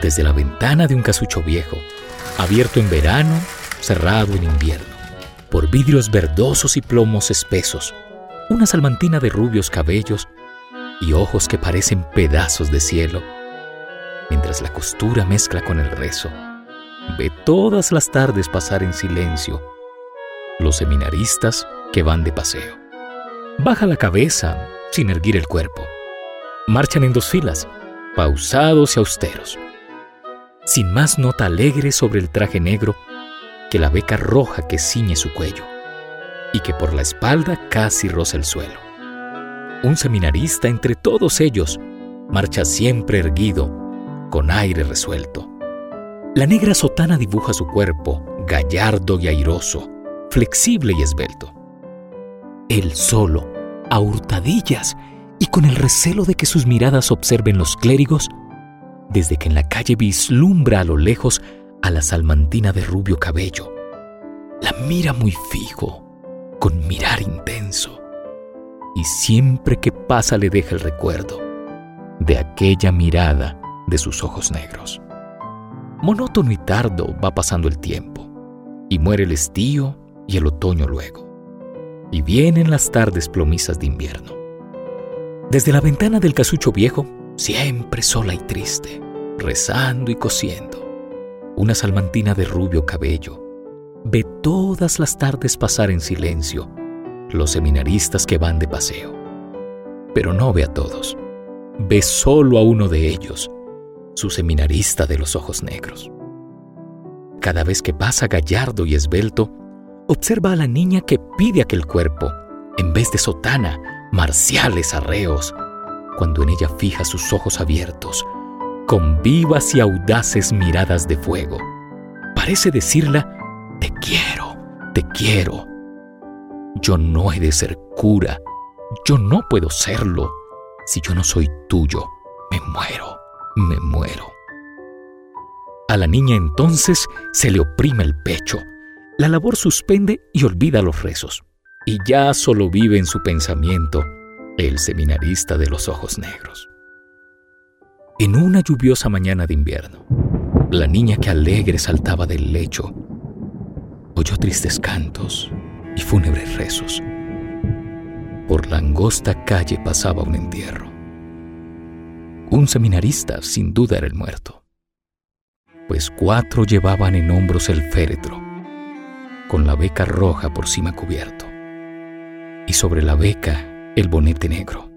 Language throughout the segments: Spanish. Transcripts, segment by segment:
desde la ventana de un casucho viejo, abierto en verano, cerrado en invierno, por vidrios verdosos y plomos espesos, una salmantina de rubios cabellos y ojos que parecen pedazos de cielo, mientras la costura mezcla con el rezo, ve todas las tardes pasar en silencio los seminaristas que van de paseo. Baja la cabeza sin erguir el cuerpo. Marchan en dos filas, pausados y austeros sin más nota alegre sobre el traje negro que la beca roja que ciñe su cuello y que por la espalda casi roza el suelo. Un seminarista entre todos ellos marcha siempre erguido, con aire resuelto. La negra sotana dibuja su cuerpo, gallardo y airoso, flexible y esbelto. Él solo, a hurtadillas y con el recelo de que sus miradas observen los clérigos, desde que en la calle vislumbra a lo lejos a la salmantina de rubio cabello. La mira muy fijo, con mirar intenso, y siempre que pasa le deja el recuerdo de aquella mirada de sus ojos negros. Monótono y tardo va pasando el tiempo, y muere el estío y el otoño luego, y vienen las tardes plomizas de invierno. Desde la ventana del casucho viejo siempre sola y triste, rezando y cosiendo. Una salmantina de rubio cabello ve todas las tardes pasar en silencio los seminaristas que van de paseo. Pero no ve a todos, ve solo a uno de ellos, su seminarista de los ojos negros. Cada vez que pasa gallardo y esbelto, observa a la niña que pide aquel cuerpo, en vez de sotana, marciales arreos, cuando en ella fija sus ojos abiertos, con vivas y audaces miradas de fuego. Parece decirla, te quiero, te quiero. Yo no he de ser cura, yo no puedo serlo. Si yo no soy tuyo, me muero, me muero. A la niña entonces se le oprime el pecho, la labor suspende y olvida los rezos, y ya solo vive en su pensamiento el seminarista de los ojos negros. En una lluviosa mañana de invierno, la niña que alegre saltaba del lecho oyó tristes cantos y fúnebres rezos. Por la angosta calle pasaba un entierro. Un seminarista sin duda era el muerto, pues cuatro llevaban en hombros el féretro, con la beca roja por cima cubierto, y sobre la beca el bonete negro.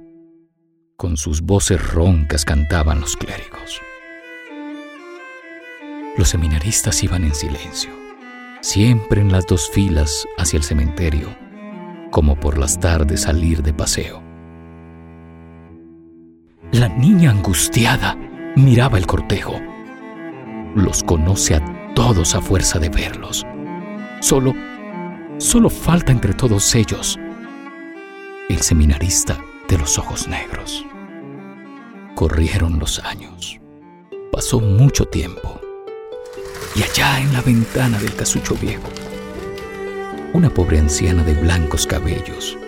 Con sus voces roncas cantaban los clérigos. Los seminaristas iban en silencio, siempre en las dos filas hacia el cementerio, como por las tardes salir de paseo. La niña angustiada miraba el cortejo. Los conoce a todos a fuerza de verlos. Solo, solo falta entre todos ellos el seminarista de los ojos negros. Corrieron los años. Pasó mucho tiempo. Y allá en la ventana del casucho viejo, una pobre anciana de blancos cabellos,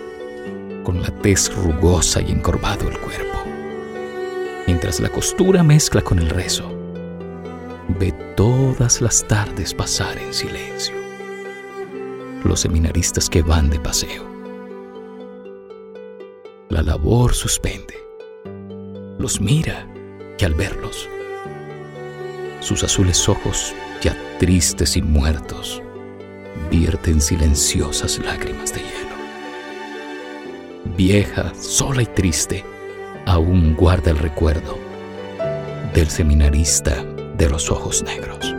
con la tez rugosa y encorvado el cuerpo, mientras la costura mezcla con el rezo, ve todas las tardes pasar en silencio los seminaristas que van de paseo la labor suspende. Los mira y al verlos, sus azules ojos, ya tristes y muertos, vierten silenciosas lágrimas de hielo. Vieja, sola y triste, aún guarda el recuerdo del seminarista de los ojos negros.